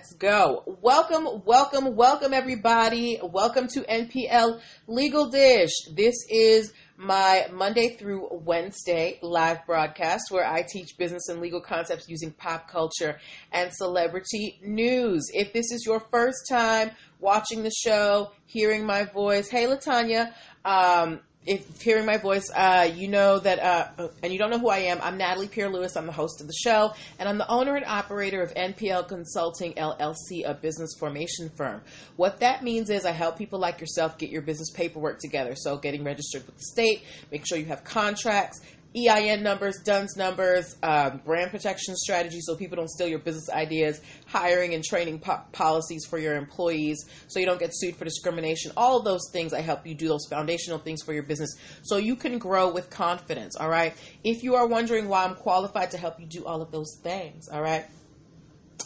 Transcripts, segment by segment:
Let's go. Welcome, welcome, welcome, everybody. Welcome to NPL Legal Dish. This is my Monday through Wednesday live broadcast where I teach business and legal concepts using pop culture and celebrity news. If this is your first time watching the show, hearing my voice, hey, Latanya, um, if hearing my voice, uh, you know that, uh, and you don't know who I am, I'm Natalie Pierre Lewis. I'm the host of the show, and I'm the owner and operator of NPL Consulting LLC, a business formation firm. What that means is I help people like yourself get your business paperwork together. So, getting registered with the state, make sure you have contracts, EIN numbers, DUNS numbers, um, brand protection strategies so people don't steal your business ideas, hiring and training po- policies for your employees so you don't get sued for discrimination. All of those things, I help you do those foundational things for your business so you can grow with confidence, all right? If you are wondering why I'm qualified to help you do all of those things, all right?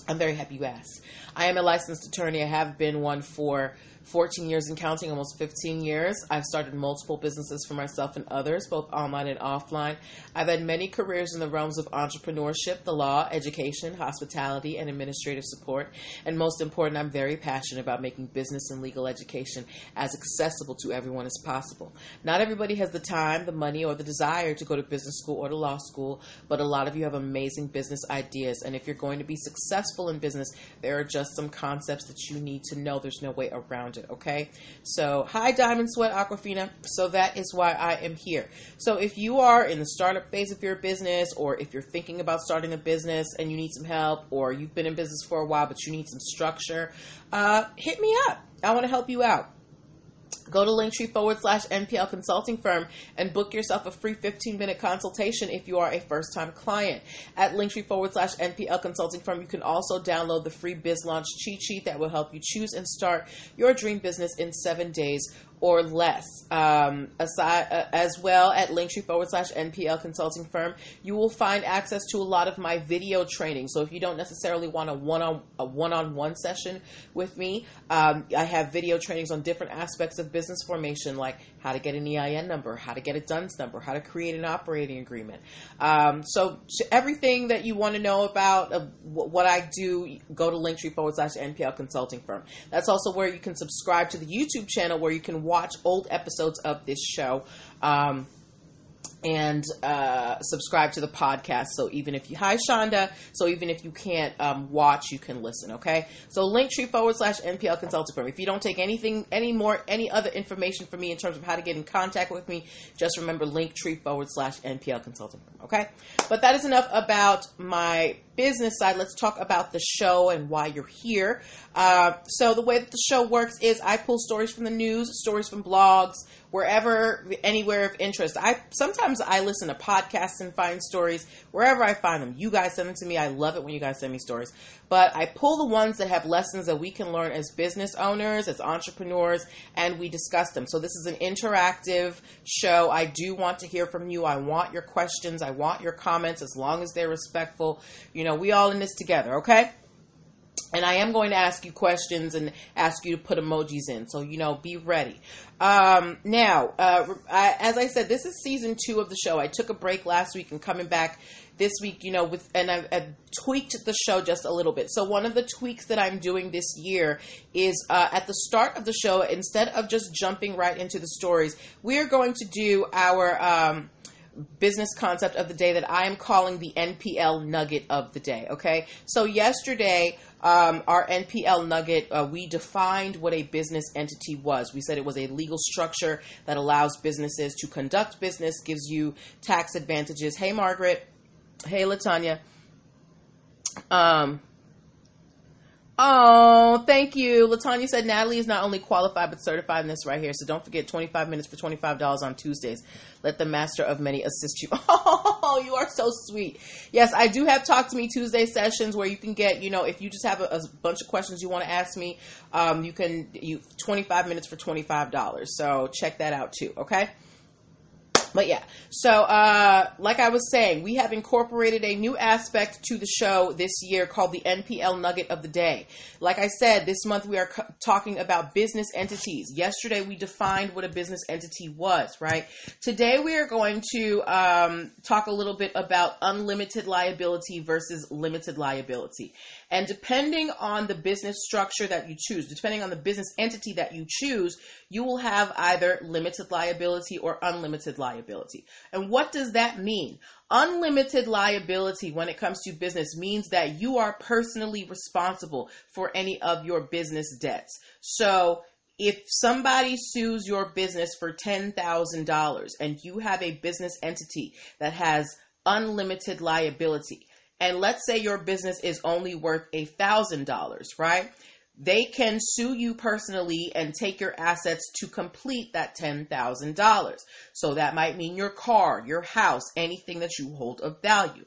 I'm very happy you asked. I am a licensed attorney. I have been one for 14 years and counting, almost 15 years. I've started multiple businesses for myself and others, both online and offline. I've had many careers in the realms of entrepreneurship, the law, education, hospitality, and administrative support. And most important, I'm very passionate about making business and legal education as accessible to everyone as possible. Not everybody has the time, the money, or the desire to go to business school or to law school, but a lot of you have amazing business ideas. And if you're going to be successful in business, there are just some concepts that you need to know. There's no way around it, okay? So, hi, Diamond Sweat Aquafina. So, that is why I am here. So, if you are in the startup phase of your business, or if you're thinking about starting a business and you need some help, or you've been in business for a while but you need some structure, uh, hit me up. I want to help you out go to linktree forward slash NPL consulting firm and book yourself a free 15 minute consultation if you are a first time client. At linktree forward slash NPL consulting firm, you can also download the free biz launch cheat sheet that will help you choose and start your dream business in seven days or less. Um, aside, uh, as well at linktree forward slash NPL consulting firm, you will find access to a lot of my video training. So if you don't necessarily want a one on a one on one session with me, um, I have video trainings on different aspects of business formation, like how to get an EIN number, how to get a DUNS number, how to create an operating agreement. Um, so everything that you want to know about uh, what I do, go to linktree forward slash NPL consulting firm. That's also where you can subscribe to the YouTube channel where you can watch old episodes of this show. Um, and uh, subscribe to the podcast. So even if you, hi Shonda, so even if you can't um, watch, you can listen. Okay. So linktree forward slash NPL consulting firm. If you don't take anything, any more, any other information from me in terms of how to get in contact with me, just remember linktree forward slash NPL consulting firm. Okay. But that is enough about my business side. Let's talk about the show and why you're here. Uh, so the way that the show works is I pull stories from the news, stories from blogs, wherever, anywhere of interest. I sometimes I listen to podcasts and find stories wherever I find them. You guys send them to me. I love it when you guys send me stories. But I pull the ones that have lessons that we can learn as business owners, as entrepreneurs, and we discuss them. So this is an interactive show. I do want to hear from you. I want your questions. I want your comments as long as they're respectful. You know, we all in this together, okay? And I am going to ask you questions and ask you to put emojis in. So, you know, be ready. Um, now, uh, I, as I said, this is season two of the show. I took a break last week and coming back this week, you know, with, and I've, I've tweaked the show just a little bit. So, one of the tweaks that I'm doing this year is uh, at the start of the show, instead of just jumping right into the stories, we're going to do our, um, business concept of the day that I am calling the NPL nugget of the day. Okay. So yesterday, um, our NPL nugget, uh, we defined what a business entity was. We said it was a legal structure that allows businesses to conduct business, gives you tax advantages. Hey, Margaret. Hey, Latanya. Um, Oh, thank you. Latanya said Natalie is not only qualified but certified in this right here. So don't forget 25 minutes for $25 on Tuesdays. Let the master of many assist you. Oh, you are so sweet. Yes, I do have Talk to Me Tuesday sessions where you can get, you know, if you just have a, a bunch of questions you want to ask me, um, you can, you 25 minutes for $25. So check that out too, okay? But yeah, so uh, like I was saying, we have incorporated a new aspect to the show this year called the NPL Nugget of the Day. Like I said, this month we are talking about business entities. Yesterday we defined what a business entity was, right? Today we are going to um, talk a little bit about unlimited liability versus limited liability. And depending on the business structure that you choose, depending on the business entity that you choose, you will have either limited liability or unlimited liability. And what does that mean? Unlimited liability when it comes to business means that you are personally responsible for any of your business debts. So if somebody sues your business for $10,000 and you have a business entity that has unlimited liability, and let's say your business is only worth a thousand dollars, right? They can sue you personally and take your assets to complete that $10,000. So that might mean your car, your house, anything that you hold of value.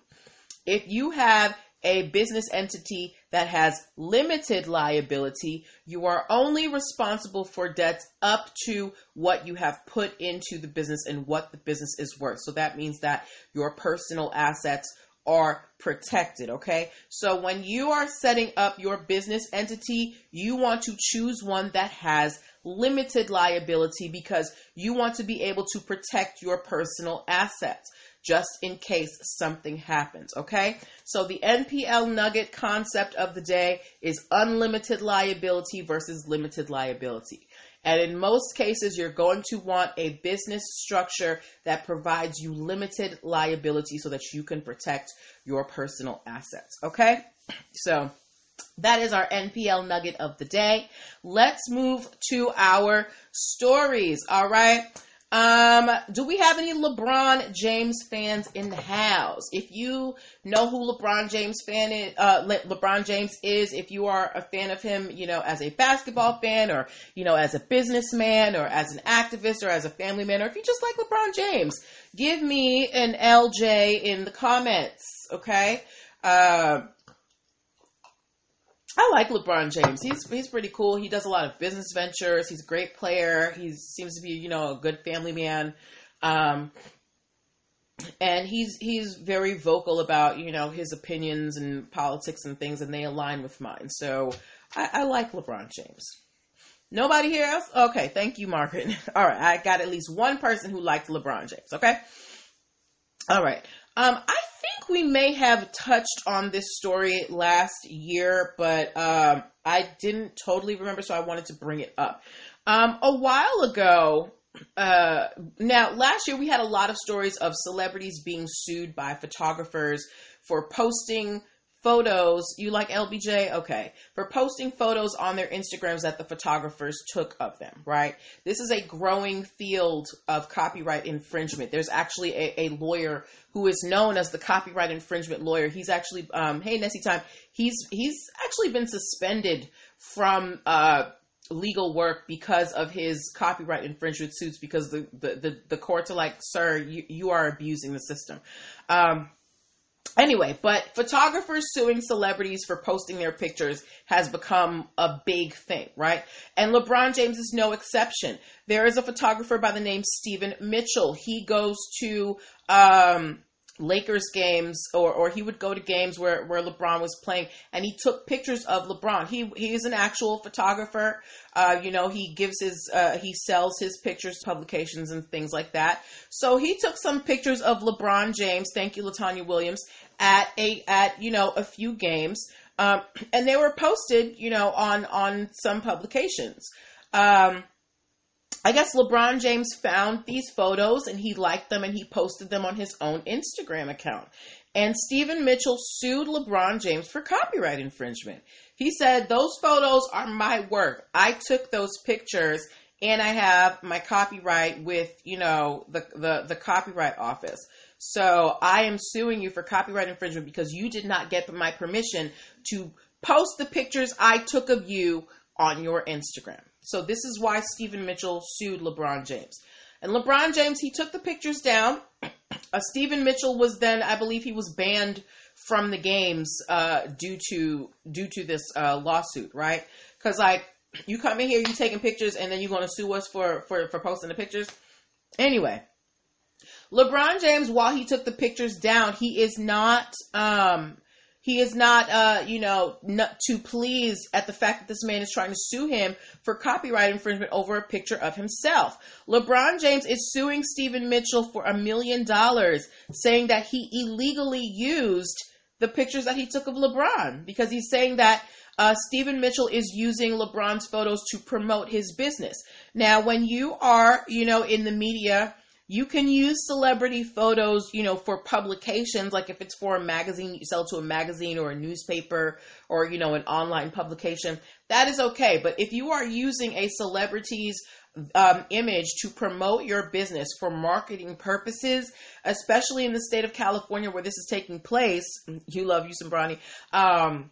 If you have a business entity that has limited liability, you are only responsible for debts up to what you have put into the business and what the business is worth. So that means that your personal assets are protected. Okay. So when you are setting up your business entity, you want to choose one that has limited liability because you want to be able to protect your personal assets just in case something happens. Okay. So the NPL nugget concept of the day is unlimited liability versus limited liability. And in most cases, you're going to want a business structure that provides you limited liability so that you can protect your personal assets. Okay? So that is our NPL nugget of the day. Let's move to our stories. All right. Um, do we have any LeBron James fans in the house? If you know who LeBron James fan is, uh, Le- LeBron James is, if you are a fan of him, you know, as a basketball fan or, you know, as a businessman or as an activist or as a family man, or if you just like LeBron James, give me an LJ in the comments. Okay. Uh, I like LeBron James. He's he's pretty cool. He does a lot of business ventures. He's a great player. He seems to be, you know, a good family man. Um, and he's he's very vocal about you know his opinions and politics and things, and they align with mine. So I, I like LeBron James. Nobody here else? Okay, thank you, Margaret. All right, I got at least one person who liked LeBron James. Okay. All right. Um, I we may have touched on this story last year, but um, I didn't totally remember, so I wanted to bring it up. Um, a while ago, uh, now last year we had a lot of stories of celebrities being sued by photographers for posting photos. You like LBJ? Okay. For posting photos on their Instagrams that the photographers took of them, right? This is a growing field of copyright infringement. There's actually a, a lawyer who is known as the copyright infringement lawyer. He's actually, um, hey, Nessie Time, he's, he's actually been suspended from, uh, legal work because of his copyright infringement suits because the, the, the, the courts are like, sir, you, you are abusing the system. Um, Anyway, but photographers suing celebrities for posting their pictures has become a big thing, right? And LeBron James is no exception. There is a photographer by the name Stephen Mitchell. He goes to um, Lakers games or, or he would go to games where, where LeBron was playing and he took pictures of LeBron. He he is an actual photographer. Uh, you know, he gives his uh, he sells his pictures publications and things like that. So he took some pictures of LeBron James, thank you Latanya Williams, at a at, you know, a few games. Um, and they were posted, you know, on on some publications. Um, I guess LeBron James found these photos and he liked them and he posted them on his own Instagram account. And Stephen Mitchell sued LeBron James for copyright infringement. He said, Those photos are my work. I took those pictures and I have my copyright with, you know, the, the, the copyright office. So I am suing you for copyright infringement because you did not get my permission to post the pictures I took of you on your Instagram. So this is why Stephen Mitchell sued LeBron James. And LeBron James, he took the pictures down. Uh, Stephen Mitchell was then, I believe, he was banned from the games uh, due to due to this uh, lawsuit, right? Because like you come in here, you taking pictures, and then you're going to sue us for for for posting the pictures. Anyway, LeBron James, while he took the pictures down, he is not um he is not, uh, you know, not too pleased at the fact that this man is trying to sue him for copyright infringement over a picture of himself. LeBron James is suing Stephen Mitchell for a million dollars, saying that he illegally used the pictures that he took of LeBron because he's saying that uh, Stephen Mitchell is using LeBron's photos to promote his business. Now, when you are, you know, in the media, you can use celebrity photos, you know, for publications, like if it's for a magazine, you sell to a magazine or a newspaper or, you know, an online publication. That is okay. But if you are using a celebrity's um, image to promote your business for marketing purposes, especially in the state of California where this is taking place, you love you Bronny. Um,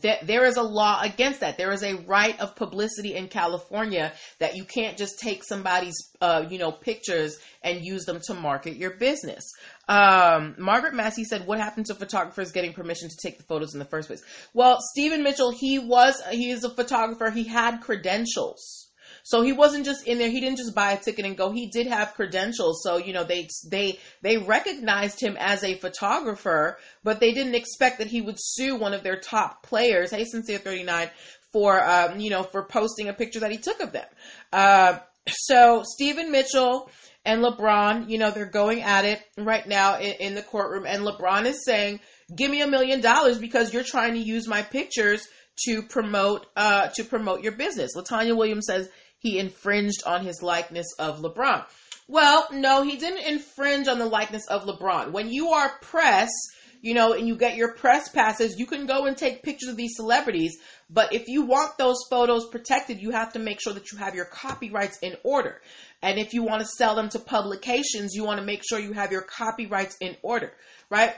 that there is a law against that. There is a right of publicity in California that you can't just take somebody's, uh, you know, pictures and use them to market your business. Um, Margaret Massey said, "What happened to photographers getting permission to take the photos in the first place?" Well, Stephen Mitchell, he was he is a photographer. He had credentials. So he wasn't just in there. He didn't just buy a ticket and go. He did have credentials. So, you know, they, they, they recognized him as a photographer, but they didn't expect that he would sue one of their top players, Hey Sincere 39, for, um, you know, for posting a picture that he took of them. Uh, so Stephen Mitchell and LeBron, you know, they're going at it right now in, in the courtroom and LeBron is saying, give me a million dollars because you're trying to use my pictures to promote uh, to promote your business. Latanya Williams says he infringed on his likeness of LeBron. Well, no, he didn't infringe on the likeness of LeBron. When you are press, you know, and you get your press passes, you can go and take pictures of these celebrities. But if you want those photos protected, you have to make sure that you have your copyrights in order. And if you want to sell them to publications, you want to make sure you have your copyrights in order, right?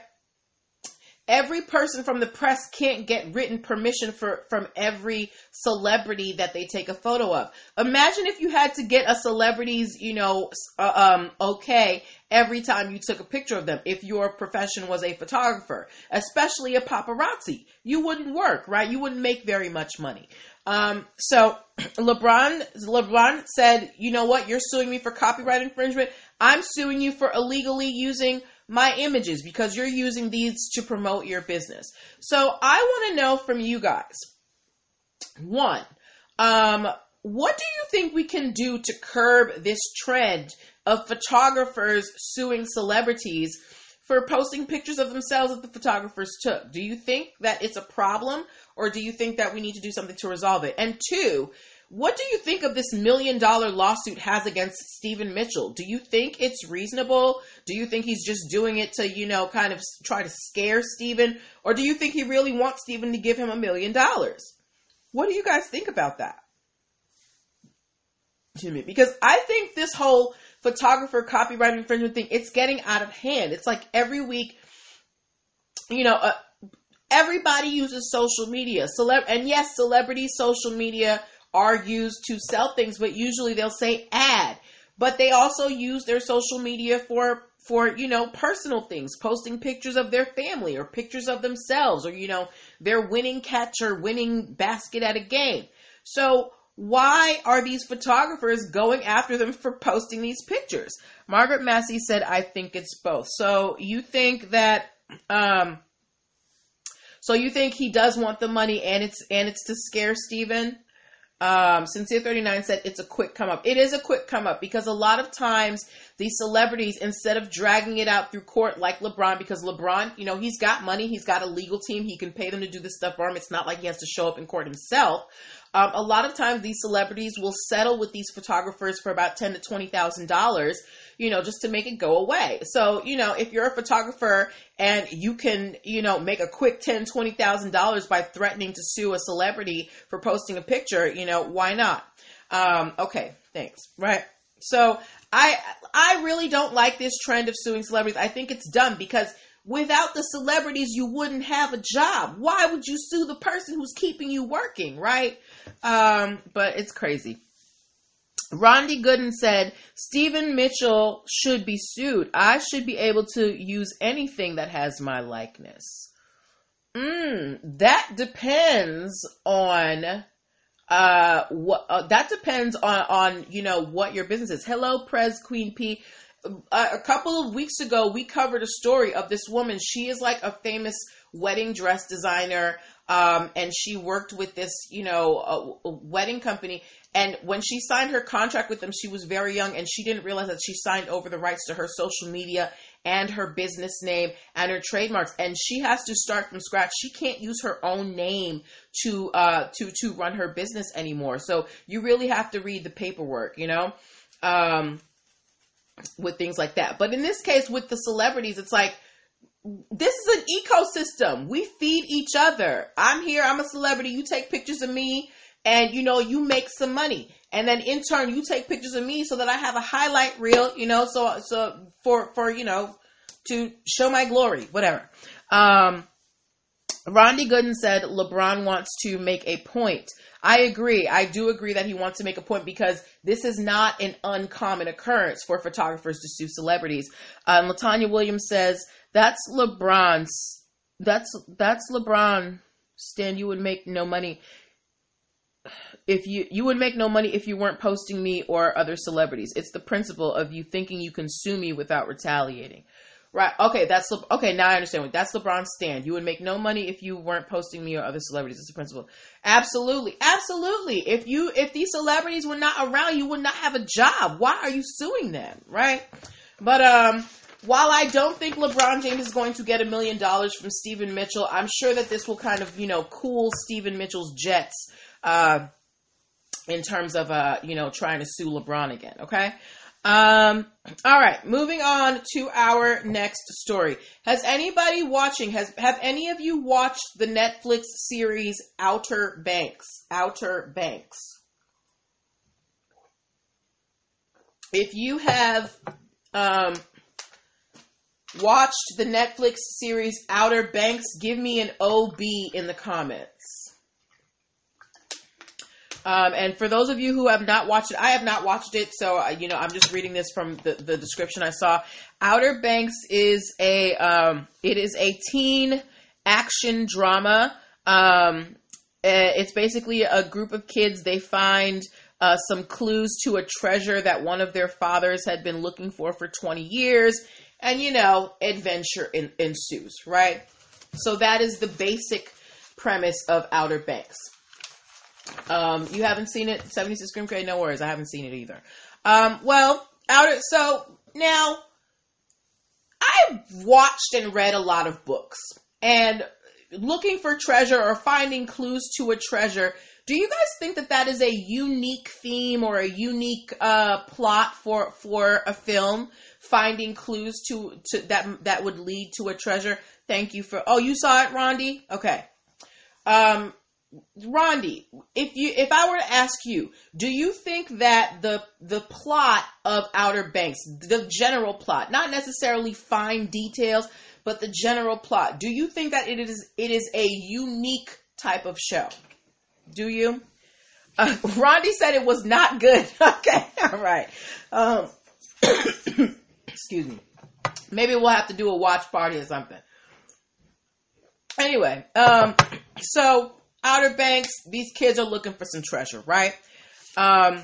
Every person from the press can't get written permission for from every celebrity that they take a photo of. Imagine if you had to get a celebrity's, you know, uh, um, okay every time you took a picture of them. If your profession was a photographer, especially a paparazzi, you wouldn't work, right? You wouldn't make very much money. Um, so LeBron, LeBron said, you know what? You're suing me for copyright infringement. I'm suing you for illegally using my images because you're using these to promote your business. So I want to know from you guys one, um, what do you think we can do to curb this trend of photographers suing celebrities for posting pictures of themselves that the photographers took? Do you think that it's a problem or do you think that we need to do something to resolve it? And two, what do you think of this million dollar lawsuit has against Stephen Mitchell? Do you think it's reasonable? Do you think he's just doing it to, you know, kind of try to scare Stephen? Or do you think he really wants Stephen to give him a million dollars? What do you guys think about that? To me, because I think this whole photographer copyright infringement thing, it's getting out of hand. It's like every week, you know, uh, everybody uses social media. Celeb, and yes, celebrity social media are used to sell things, but usually they'll say ad. But they also use their social media for for you know personal things, posting pictures of their family or pictures of themselves or you know their winning catch or winning basket at a game. So why are these photographers going after them for posting these pictures? Margaret Massey said, I think it's both. So you think that um so you think he does want the money and it's and it's to scare Stephen? Um, Sincere 39 said it's a quick come up. It is a quick come up because a lot of times these celebrities, instead of dragging it out through court like LeBron, because LeBron, you know, he's got money, he's got a legal team, he can pay them to do this stuff for him. It's not like he has to show up in court himself. Um, a lot of times these celebrities will settle with these photographers for about ten to twenty thousand dollars you know, just to make it go away. So, you know, if you're a photographer and you can, you know, make a quick ten, twenty thousand dollars by threatening to sue a celebrity for posting a picture, you know, why not? Um, okay, thanks. Right. So I I really don't like this trend of suing celebrities. I think it's dumb because without the celebrities you wouldn't have a job. Why would you sue the person who's keeping you working, right? Um, but it's crazy. Rondi Gooden said, Stephen Mitchell should be sued. I should be able to use anything that has my likeness. Mm, that depends on uh what uh, that depends on on you know what your business is hello pres queen p a couple of weeks ago we covered a story of this woman she is like a famous wedding dress designer um, and she worked with this, you know, a, a wedding company. And when she signed her contract with them, she was very young and she didn't realize that she signed over the rights to her social media and her business name and her trademarks, and she has to start from scratch. She can't use her own name to uh, to to run her business anymore. So you really have to read the paperwork, you know, um, with things like that. But in this case, with the celebrities, it's like this is an ecosystem. We feed each other. I'm here. I'm a celebrity. You take pictures of me and you know you make some money and then in turn you take pictures of me so that i have a highlight reel you know so so for for you know to show my glory whatever um Rondi Gooden said LeBron wants to make a point. I agree. I do agree that he wants to make a point because this is not an uncommon occurrence for photographers to sue celebrities. Um, Latanya Williams says that's LeBron's. That's that's LeBron. Stan, you would make no money if you you would make no money if you weren't posting me or other celebrities. It's the principle of you thinking you can sue me without retaliating. Right. Okay. That's okay. Now I understand. That's LeBron's stand. You would make no money if you weren't posting me or other celebrities. It's a principle. Absolutely. Absolutely. If you if these celebrities were not around, you would not have a job. Why are you suing them? Right. But um, while I don't think LeBron James is going to get a million dollars from Stephen Mitchell, I'm sure that this will kind of you know cool Stephen Mitchell's jets. Uh, in terms of uh, you know, trying to sue LeBron again. Okay. Um, all right, moving on to our next story. Has anybody watching has have any of you watched the Netflix series Outer Banks? Outer Banks. If you have um, watched the Netflix series Outer Banks, give me an OB in the comments. Um, and for those of you who have not watched it, I have not watched it, so uh, you know I'm just reading this from the, the description I saw. Outer Banks is a um, it is a teen action drama. Um, eh, it's basically a group of kids. They find uh, some clues to a treasure that one of their fathers had been looking for for 20 years, and you know adventure in, ensues. Right. So that is the basic premise of Outer Banks. Um, you haven't seen it, 76 Scream Crate? No worries, I haven't seen it either. Um, well, outer, so now I've watched and read a lot of books and looking for treasure or finding clues to a treasure. Do you guys think that that is a unique theme or a unique uh, plot for for a film? Finding clues to to that that would lead to a treasure. Thank you for. Oh, you saw it, Rondi. Okay. Um, Rondi, if you if I were to ask you, do you think that the the plot of Outer Banks, the general plot, not necessarily fine details, but the general plot, do you think that it is it is a unique type of show? Do you? Uh, Rondi said it was not good. okay, all right. Um, excuse me. Maybe we'll have to do a watch party or something. Anyway, um, so Outer Banks, these kids are looking for some treasure, right? Um,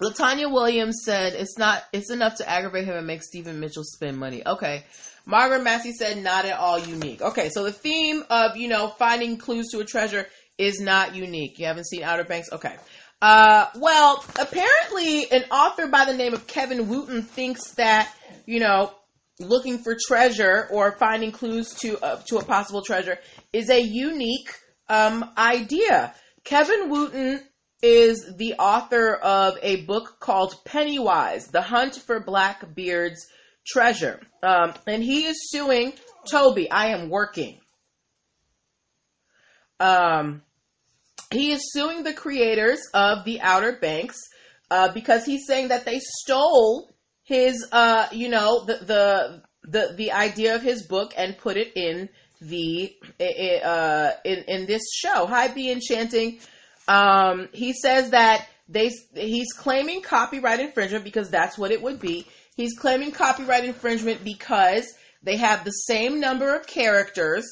Latanya Williams said it's not it's enough to aggravate him and make Stephen Mitchell spend money. Okay. Margaret Massey said not at all unique. Okay, so the theme of, you know, finding clues to a treasure is not unique. You haven't seen Outer Banks? Okay. Uh, well, apparently an author by the name of Kevin Wooten thinks that, you know, looking for treasure or finding clues to uh, to a possible treasure is a unique um, idea. Kevin Wooten is the author of a book called Pennywise: The Hunt for Blackbeard's Treasure, um, and he is suing Toby. I am working. Um, he is suing the creators of the Outer Banks uh, because he's saying that they stole his, uh, you know, the the the the idea of his book and put it in the uh, in in this show. Hi, be enchanting. Um, he says that they he's claiming copyright infringement because that's what it would be. He's claiming copyright infringement because they have the same number of characters,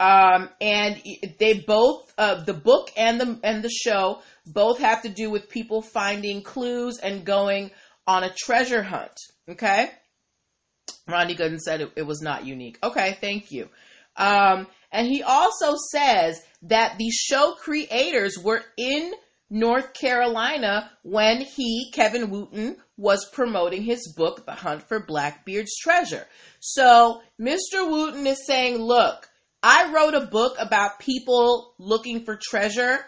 um, and they both uh, the book and the and the show both have to do with people finding clues and going on a treasure hunt. Okay. Rondi Gooden said it, it, was not unique. Okay, thank you. Um, and he also says that the show creators were in North Carolina when he, Kevin Wooten, was promoting his book, The Hunt for Blackbeard's Treasure. So Mr. Wooten is saying, look, I wrote a book about people looking for treasure.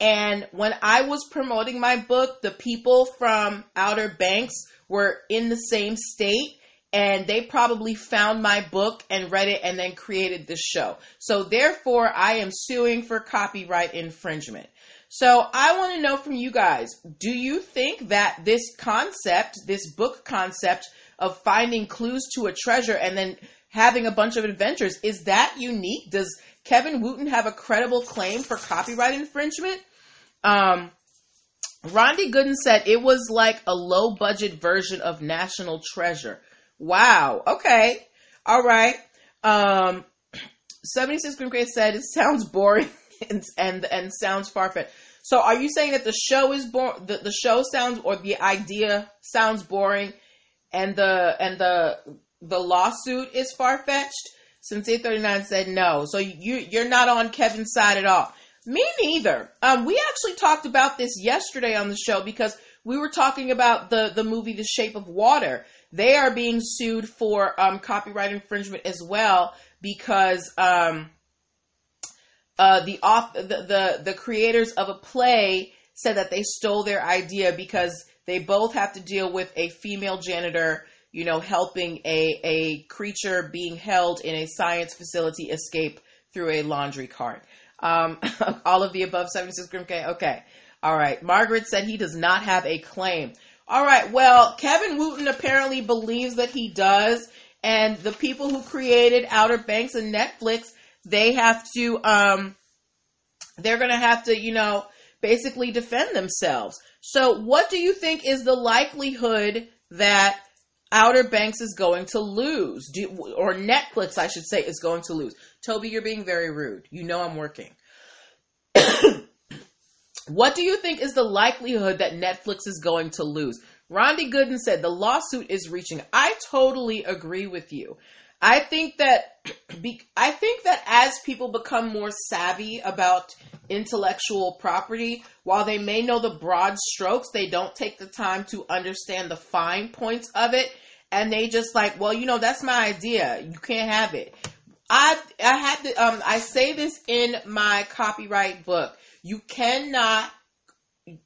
And when I was promoting my book, the people from Outer Banks were in the same state and they probably found my book and read it and then created this show. So therefore, I am suing for copyright infringement. So I want to know from you guys, do you think that this concept, this book concept of finding clues to a treasure and then having a bunch of adventures, is that unique? Does Kevin Wooten have a credible claim for copyright infringement? Um, Rondi Gooden said it was like a low budget version of National Treasure. Wow. Okay. All right. Um, 76 Green Grace said it sounds boring and and, and sounds far fetched. So are you saying that the show is boring? The, the show sounds or the idea sounds boring, and the and the the lawsuit is far fetched? Sincere 39 said no. So you you're not on Kevin's side at all. Me neither. Um, we actually talked about this yesterday on the show because we were talking about the the movie The Shape of Water. They are being sued for um, copyright infringement as well because um, uh, the, off, the, the the creators of a play said that they stole their idea because they both have to deal with a female janitor, you know, helping a a creature being held in a science facility escape through a laundry cart. Um, all of the above 76 Grimke. Okay. All right. Margaret said he does not have a claim. All right. Well, Kevin Wooten apparently believes that he does. And the people who created Outer Banks and Netflix, they have to, um, they're going to have to, you know, basically defend themselves. So what do you think is the likelihood that Outer Banks is going to lose? Do, or Netflix, I should say, is going to lose? Toby, you're being very rude. You know I'm working. What do you think is the likelihood that Netflix is going to lose? Rondi Gooden said the lawsuit is reaching. I totally agree with you. I think that I think that as people become more savvy about intellectual property, while they may know the broad strokes, they don't take the time to understand the fine points of it, and they just like, well, you know, that's my idea. You can't have it. I I had to, um I say this in my copyright book. You cannot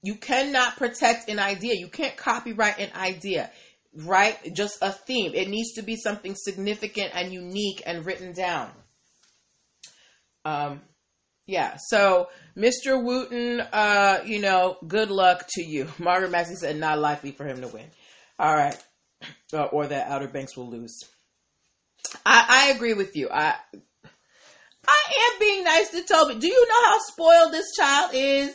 you cannot protect an idea. You can't copyright an idea, right? Just a theme. It needs to be something significant and unique and written down. Um, yeah. So, Mr. Wooten, uh, you know, good luck to you. Margaret Massey said not likely for him to win. All right, uh, or that Outer Banks will lose. I, I agree with you. I I am being nice to Toby. Do you know how spoiled this child is?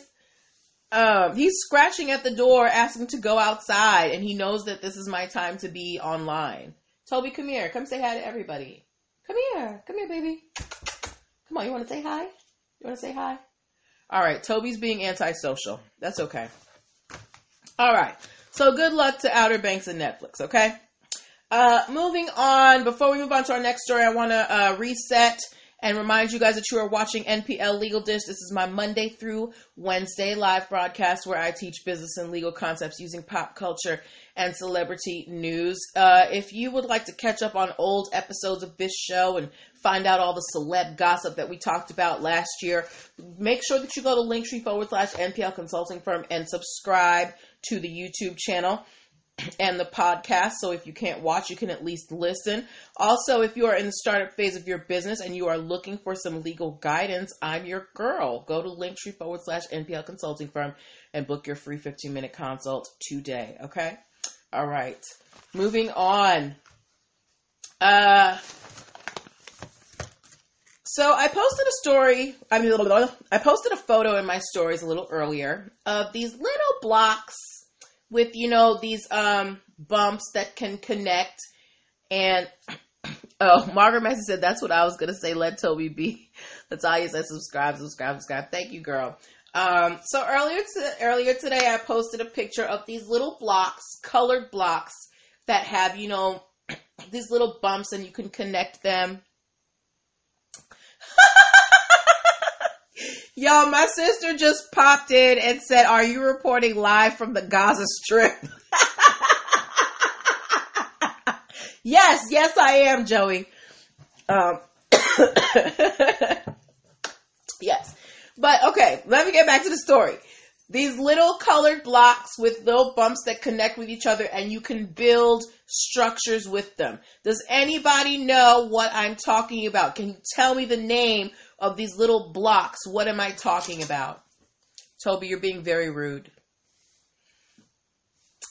Um, he's scratching at the door, asking to go outside, and he knows that this is my time to be online. Toby, come here. Come say hi to everybody. Come here. Come here, baby. Come on. You want to say hi? You want to say hi? All right. Toby's being antisocial. That's okay. All right. So good luck to Outer Banks and Netflix. Okay. Uh, moving on. Before we move on to our next story, I want to uh, reset and remind you guys that you are watching NPL Legal Dish. This is my Monday through Wednesday live broadcast where I teach business and legal concepts using pop culture and celebrity news. Uh, if you would like to catch up on old episodes of this show and find out all the celeb gossip that we talked about last year, make sure that you go to linktree forward slash NPL consulting firm and subscribe to the YouTube channel and the podcast. So if you can't watch, you can at least listen. Also, if you are in the startup phase of your business and you are looking for some legal guidance, I'm your girl. Go to linktree forward slash NPL consulting firm and book your free 15 minute consult today. Okay. All right. Moving on. Uh, so I posted a story. I mean, I posted a photo in my stories a little earlier of these little blocks with you know these um bumps that can connect. And oh margaret massey said that's what i was gonna say. Let toby be. That's all you said. Subscribe subscribe subscribe. Thank you girl. Um so earlier to, earlier today i posted a picture of these little blocks colored blocks that have you know these little bumps and you can connect them Yo, my sister just popped in and said, Are you reporting live from the Gaza Strip? yes, yes, I am, Joey. Um, yes. But okay, let me get back to the story. These little colored blocks with little bumps that connect with each other, and you can build structures with them. Does anybody know what I'm talking about? Can you tell me the name of these little blocks? What am I talking about? Toby, you're being very rude.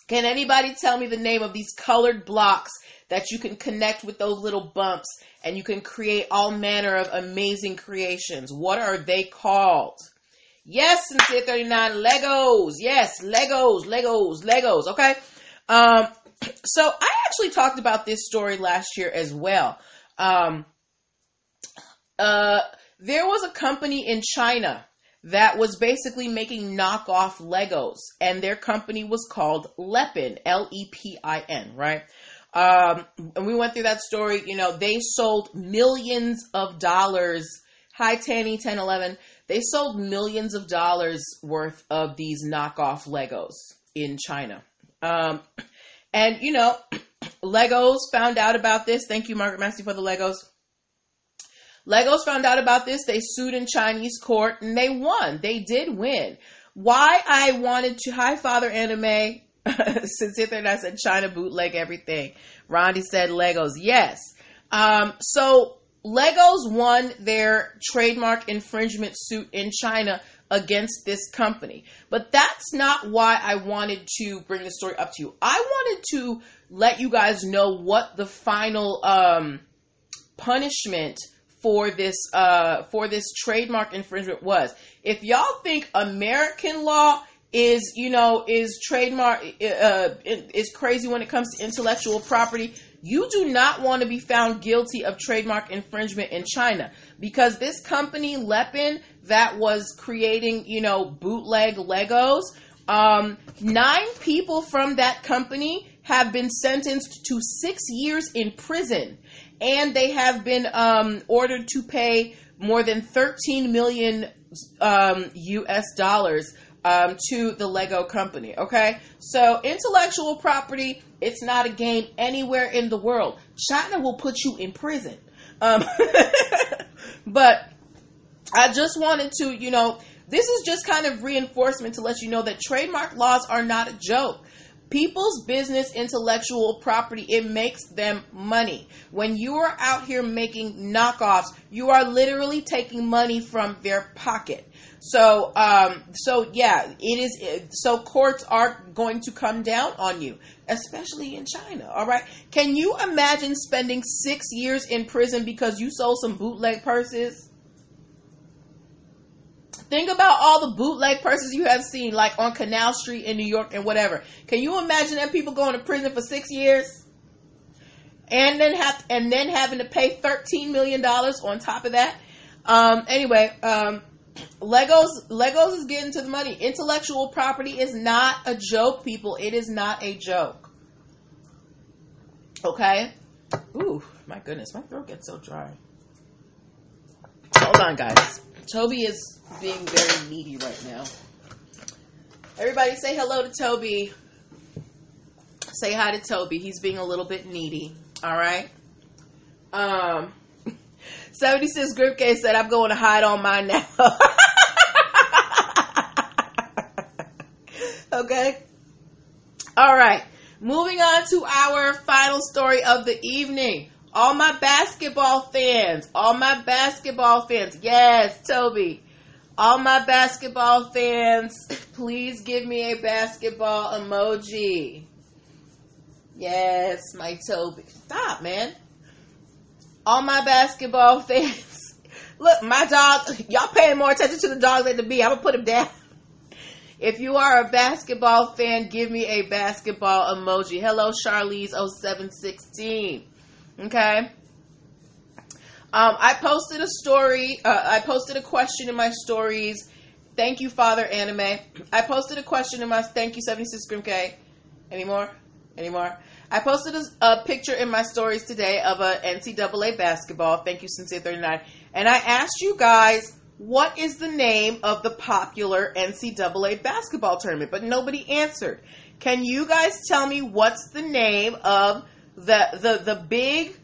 Can anybody tell me the name of these colored blocks that you can connect with those little bumps and you can create all manner of amazing creations? What are they called? Yes, Sincere 39 Legos. Yes, Legos, Legos, Legos. Okay. Um, so I actually talked about this story last year as well. Um, uh, there was a company in China that was basically making knockoff Legos, and their company was called Lepin, L E P I N, right? Um, and we went through that story. You know, they sold millions of dollars. Hi, Tanny, 10, 11. They sold millions of dollars worth of these knockoff Legos in China. Um, and, you know, Legos found out about this. Thank you, Margaret Massey, for the Legos. Legos found out about this. They sued in Chinese court and they won. They did win. Why I wanted to, hi, Father Anime, since if I said China bootleg everything. Rondi said Legos. Yes. Um, so Legos won their trademark infringement suit in China against this company. But that's not why I wanted to bring the story up to you. I wanted to let you guys know what the final um, punishment for this uh, for this trademark infringement was. If y'all think American law is you know is trademark uh, is crazy when it comes to intellectual property, you do not want to be found guilty of trademark infringement in China because this company Lepin that was creating you know bootleg Legos. Um, nine people from that company have been sentenced to six years in prison and they have been um, ordered to pay more than 13 million um, US dollars um, to the Lego company. Okay, so intellectual property, it's not a game anywhere in the world. China will put you in prison. Um, but I just wanted to, you know, this is just kind of reinforcement to let you know that trademark laws are not a joke people's business intellectual property it makes them money. When you are out here making knockoffs you are literally taking money from their pocket. So um so yeah it is so courts are going to come down on you especially in china all right? Can you imagine spending six years in prison because you sold some bootleg purses Think about all the bootleg purses you have seen, like on Canal Street in New York and whatever. Can you imagine that people going to prison for six years? And then have and then having to pay thirteen million dollars on top of that. Um, anyway, um, Legos Legos is getting to the money. Intellectual property is not a joke, people. It is not a joke. Okay. Ooh, my goodness, my throat gets so dry. Hold on, guys. Toby is being very needy right now. Everybody say hello to Toby. Say hi to Toby. He's being a little bit needy. All right. Um, 76 Grip K said, I'm going to hide on mine now. okay. All right. Moving on to our final story of the evening all my basketball fans, all my basketball fans, yes, Toby, all my basketball fans, please give me a basketball emoji. Yes, my Toby. Stop, man. All my basketball fans. Look, my dog, y'all paying more attention to the dog than to me. I'm going to put him down. If you are a basketball fan, give me a basketball emoji. Hello, Charlize0716. Okay. Um, I posted a story. Uh, I posted a question in my stories. Thank you, Father Anime. I posted a question in my thank you, 76 Grim K. Anymore? Anymore? I posted a, a, picture in my stories today of a NCAA basketball. Thank you, Sincere 39. And I asked you guys what is the name of the popular NCAA basketball tournament? But nobody answered. Can you guys tell me what's the name of the the the big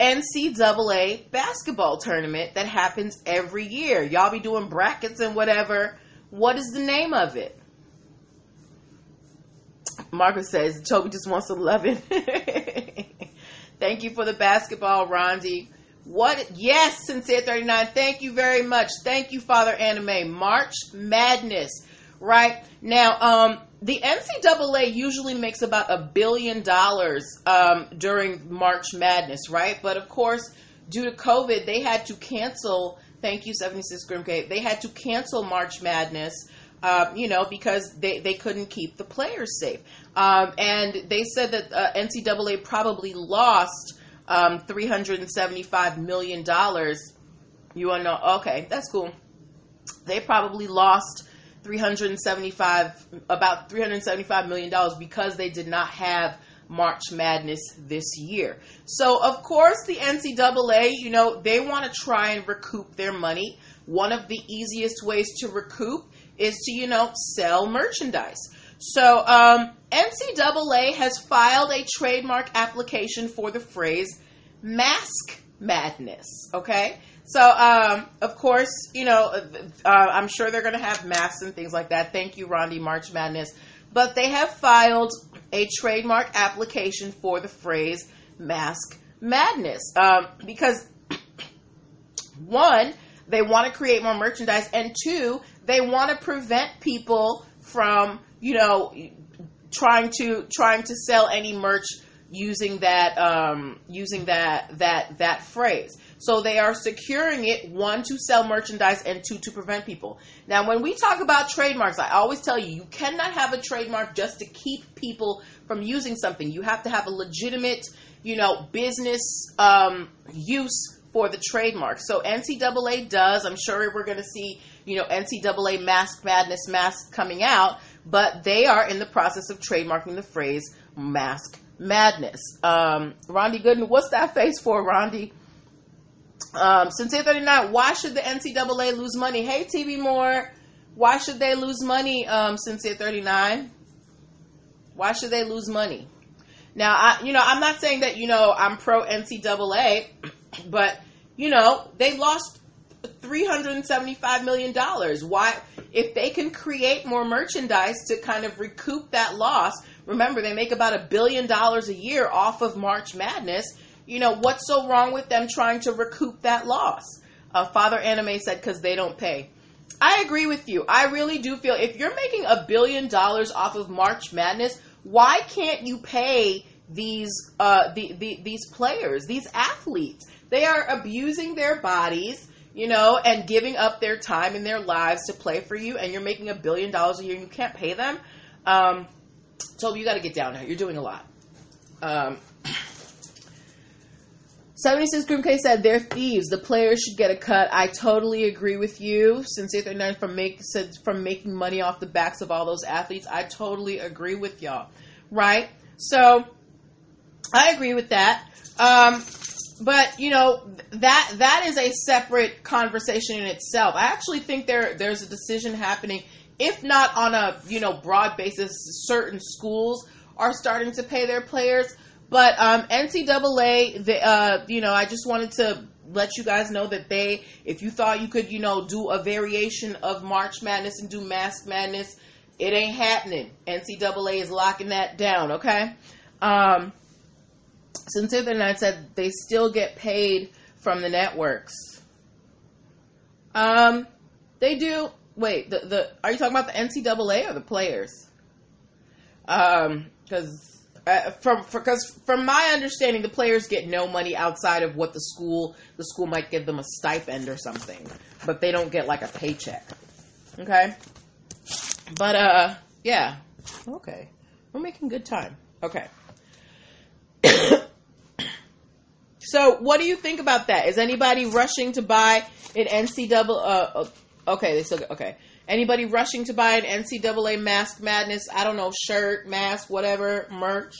NCAA basketball tournament that happens every year? Y'all be doing brackets and whatever. What is the name of it? Marcus says Toby just wants some loving. Thank you for the basketball, Rondi. What? Yes, Sincere 39. Thank you very much. Thank you, Father Anime. March Madness. Right? Now, um, the NCAA usually makes about a billion dollars um, during March Madness, right? But of course, due to COVID, they had to cancel. Thank you, 76 Grimke. They had to cancel March Madness. Uh, you know, because they, they couldn't keep the players safe. Um, and they said that uh, NCAA probably lost um, $375 million. You want to know? Okay, that's cool. They probably lost 375 about 375 million dollars because they did not have March Madness this year. So of course the NCAA, you know, they want to try and recoup their money. One of the easiest ways to recoup is to, you know, sell merchandise. So um, NCAA has filed a trademark application for the phrase mask madness. Okay. So, um, of course, you know, uh, uh, I'm sure they're going to have masks and things like that. Thank you, Rondi, March Madness. But they have filed a trademark application for the phrase mask madness um, because, one, they want to create more merchandise, and two, they want to prevent people from, you know, trying to trying to sell any merch using that um, using that that that phrase. So they are securing it one to sell merchandise and two to prevent people. Now, when we talk about trademarks, I always tell you you cannot have a trademark just to keep people from using something. You have to have a legitimate, you know, business um, use for the trademark. So NCAA does. I'm sure we're going to see, you know, NCAA Mask Madness mask coming out, but they are in the process of trademarking the phrase mask madness. Um, Rondi Gooden, what's that face for, Rondi? Um, Sincere 39, why should the NCAA lose money? Hey, TV Moore, why should they lose money, um, Sincere 39? Why should they lose money? Now, I, you know, I'm not saying that, you know, I'm pro NCAA, but, you know, they lost $375 million. Why, if they can create more merchandise to kind of recoup that loss, remember they make about a billion dollars a year off of March Madness. You know, what's so wrong with them trying to recoup that loss? Uh, Father Anime said, because they don't pay. I agree with you. I really do feel if you're making a billion dollars off of March Madness, why can't you pay these uh, the, the, these players, these athletes? They are abusing their bodies you know, and giving up their time and their lives to play for you, and you're making a billion dollars a year and you can't pay them. Um, Toby, you got to get down here. You're doing a lot. Um, 76 Grim K said they're thieves. The players should get a cut. I totally agree with you. Sincere 39 from make said from making money off the backs of all those athletes, I totally agree with y'all. Right? So I agree with that. Um, but you know that that is a separate conversation in itself. I actually think there there's a decision happening, if not on a you know broad basis. Certain schools are starting to pay their players, but um, NCAA, uh, you know, I just wanted to let you guys know that they, if you thought you could, you know, do a variation of March Madness and do Mask Madness, it ain't happening. NCAA is locking that down. Okay. Um, Sincere Night said they still get paid from the networks. Um, they do. Wait, the the are you talking about the NCAA or the players? Um, because uh, from because from my understanding, the players get no money outside of what the school the school might give them a stipend or something, but they don't get like a paycheck. Okay, but uh, yeah, okay, we're making good time. Okay. So, what do you think about that? Is anybody rushing to buy an NCAA? Uh, okay, they still okay. Anybody rushing to buy an NCAA Mask Madness? I don't know, shirt, mask, whatever, merch.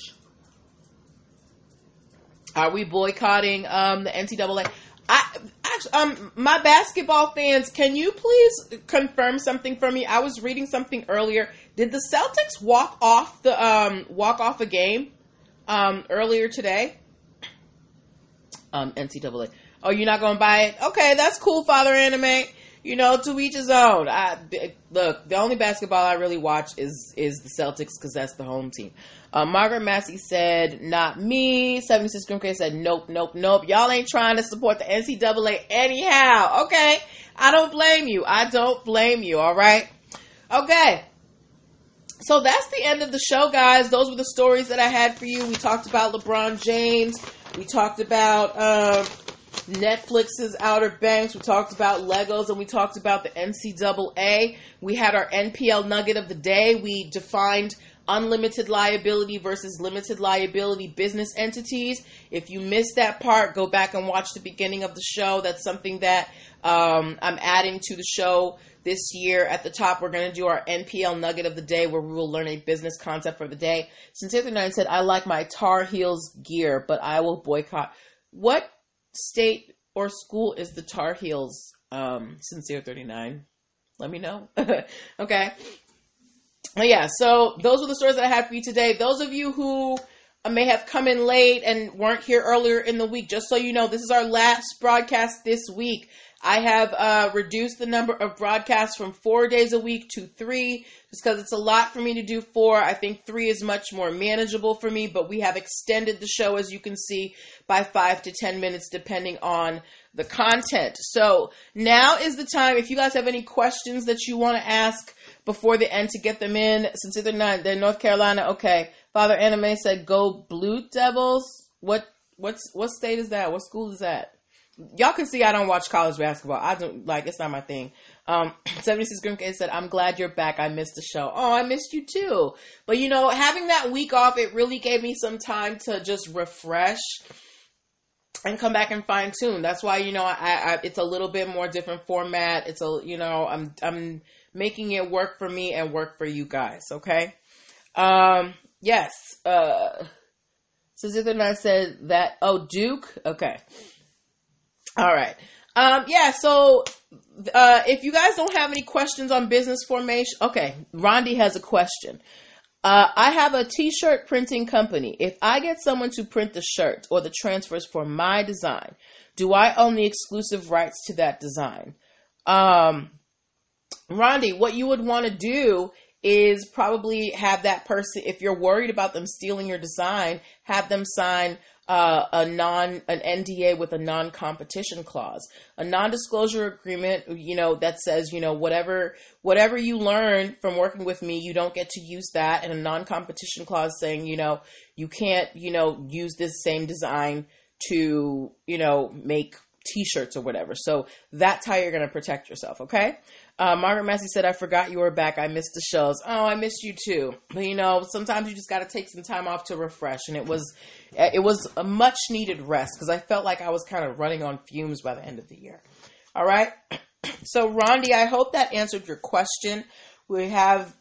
Are we boycotting um, the NCAA? I actually, um, my basketball fans, can you please confirm something for me? I was reading something earlier. Did the Celtics walk off the um walk off a game um earlier today? Um, NCAA. Oh, you're not going to buy it? Okay, that's cool, Father Anime. You know, to each his own. I look. The only basketball I really watch is is the Celtics because that's the home team. Uh, Margaret Massey said, not me. 76 Grim K said, nope, nope, nope. Y'all ain't trying to support the NCAA anyhow. Okay. I don't blame you. I don't blame you. All right. Okay. So that's the end of the show, guys. Those were the stories that I had for you. We talked about LeBron James. We talked about uh, Netflix's Outer Banks. We talked about Legos and we talked about the NCAA. We had our NPL nugget of the day. We defined unlimited liability versus limited liability business entities. If you missed that part, go back and watch the beginning of the show. That's something that um, I'm adding to the show this year. At the top, we're going to do our NPL nugget of the day where we will learn a business concept for the day. Sincere 39 said, I like my Tar Heels gear, but I will boycott. What state or school is the Tar Heels? Um, Sincere 39. Let me know. okay But yeah, so those were the stories that I had for you today. Those of you who may have come in late and weren't here earlier in the week, just so you know, this is our last broadcast this week. I have uh, reduced the number of broadcasts from four days a week to three, just because it's a lot for me to do four. I think three is much more manageable for me, but we have extended the show, as you can see, by five to ten minutes, depending on the content. So now is the time. If you guys have any questions that you want to ask, before the end to get them in. Since they're not, they're North Carolina. Okay. Father Anime said, "Go Blue Devils." What what's what state is that? What school is that? Y'all can see I don't watch college basketball. I don't like it's not my thing. Um, 76 Grimke said, I'm glad you're back. I missed the show. Oh, I missed you too. But you know, having that week off, it really gave me some time to just refresh and come back and fine tune. That's why, you know, I, I, it's a little bit more different format. It's a, you know, I'm, I'm making it work for me and work for you guys. Okay. Um, yes. Uh, so and I said that. Oh, Duke. Okay. All right. Um, yeah. So, uh, if you guys don't have any questions on business formation, okay. Rondi has a question. Uh, I have a t-shirt printing company. If I get someone to print the shirt or the transfers for my design, do I own the exclusive rights to that design? Um, Rondi, what you would want to do is probably have that person, if you're worried about them stealing your design, have them sign uh, a non an NDA with a non competition clause, a non disclosure agreement. You know that says you know whatever whatever you learn from working with me, you don't get to use that, and a non competition clause saying you know you can't you know use this same design to you know make t-shirts or whatever. So that's how you're going to protect yourself. Okay. Uh, Margaret Massey said, I forgot you were back. I missed the shows. Oh, I missed you too. But you know, sometimes you just got to take some time off to refresh. And it was, it was a much needed rest because I felt like I was kind of running on fumes by the end of the year. All right. So, Rondi, I hope that answered your question. We have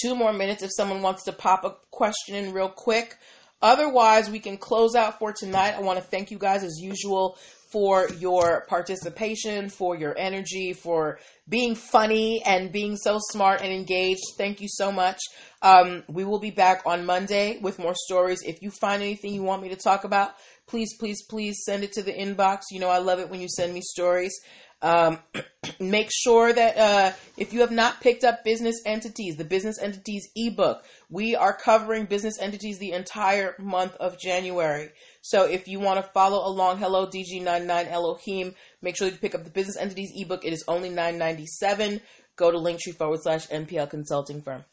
two more minutes if someone wants to pop a question in real quick. Otherwise, we can close out for tonight. I want to thank you guys as usual for your participation, for your energy, for being funny and being so smart and engaged. Thank you so much. Um, we will be back on Monday with more stories. If you find anything you want me to talk about, please, please, please send it to the inbox. You know, I love it when you send me stories. Um, make sure that uh, if you have not picked up business entities, the business entities ebook, we are covering business entities the entire month of January. So if you want to follow along, hello DG99 Elohim, make sure you pick up the business entities ebook. It is only $9.97. Go to linktree forward slash NPL consulting firm.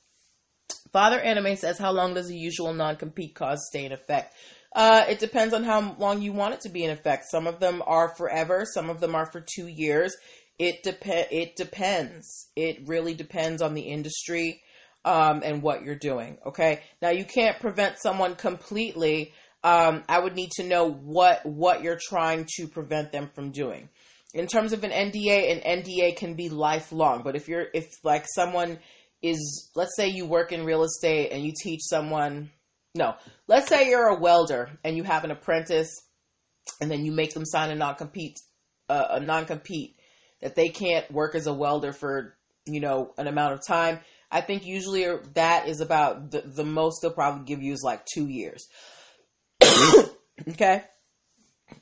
Father Anime says, How long does the usual non compete cause stay in effect? Uh, it depends on how long you want it to be in effect. Some of them are forever, some of them are for two years. It dep- It depends. It really depends on the industry um, and what you're doing. Okay. Now you can't prevent someone completely. Um, I would need to know what what you're trying to prevent them from doing. In terms of an NDA, an NDA can be lifelong. But if you're if like someone is, let's say you work in real estate and you teach someone no. Let's say you're a welder and you have an apprentice and then you make them sign a non compete a, a non compete that they can't work as a welder for you know an amount of time. I think usually that is about the, the most they'll probably give you is like two years. okay.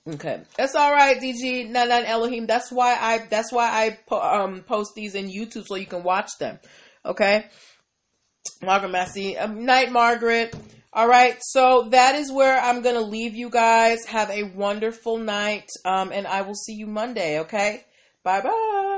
Okay, that's all right, DG99 Elohim. That's why I that's why I po- um, post these in YouTube so you can watch them. Okay, Margaret Massey, um, night, Margaret. All right, so that is where I'm gonna leave you guys. Have a wonderful night, um, and I will see you Monday. Okay, bye bye.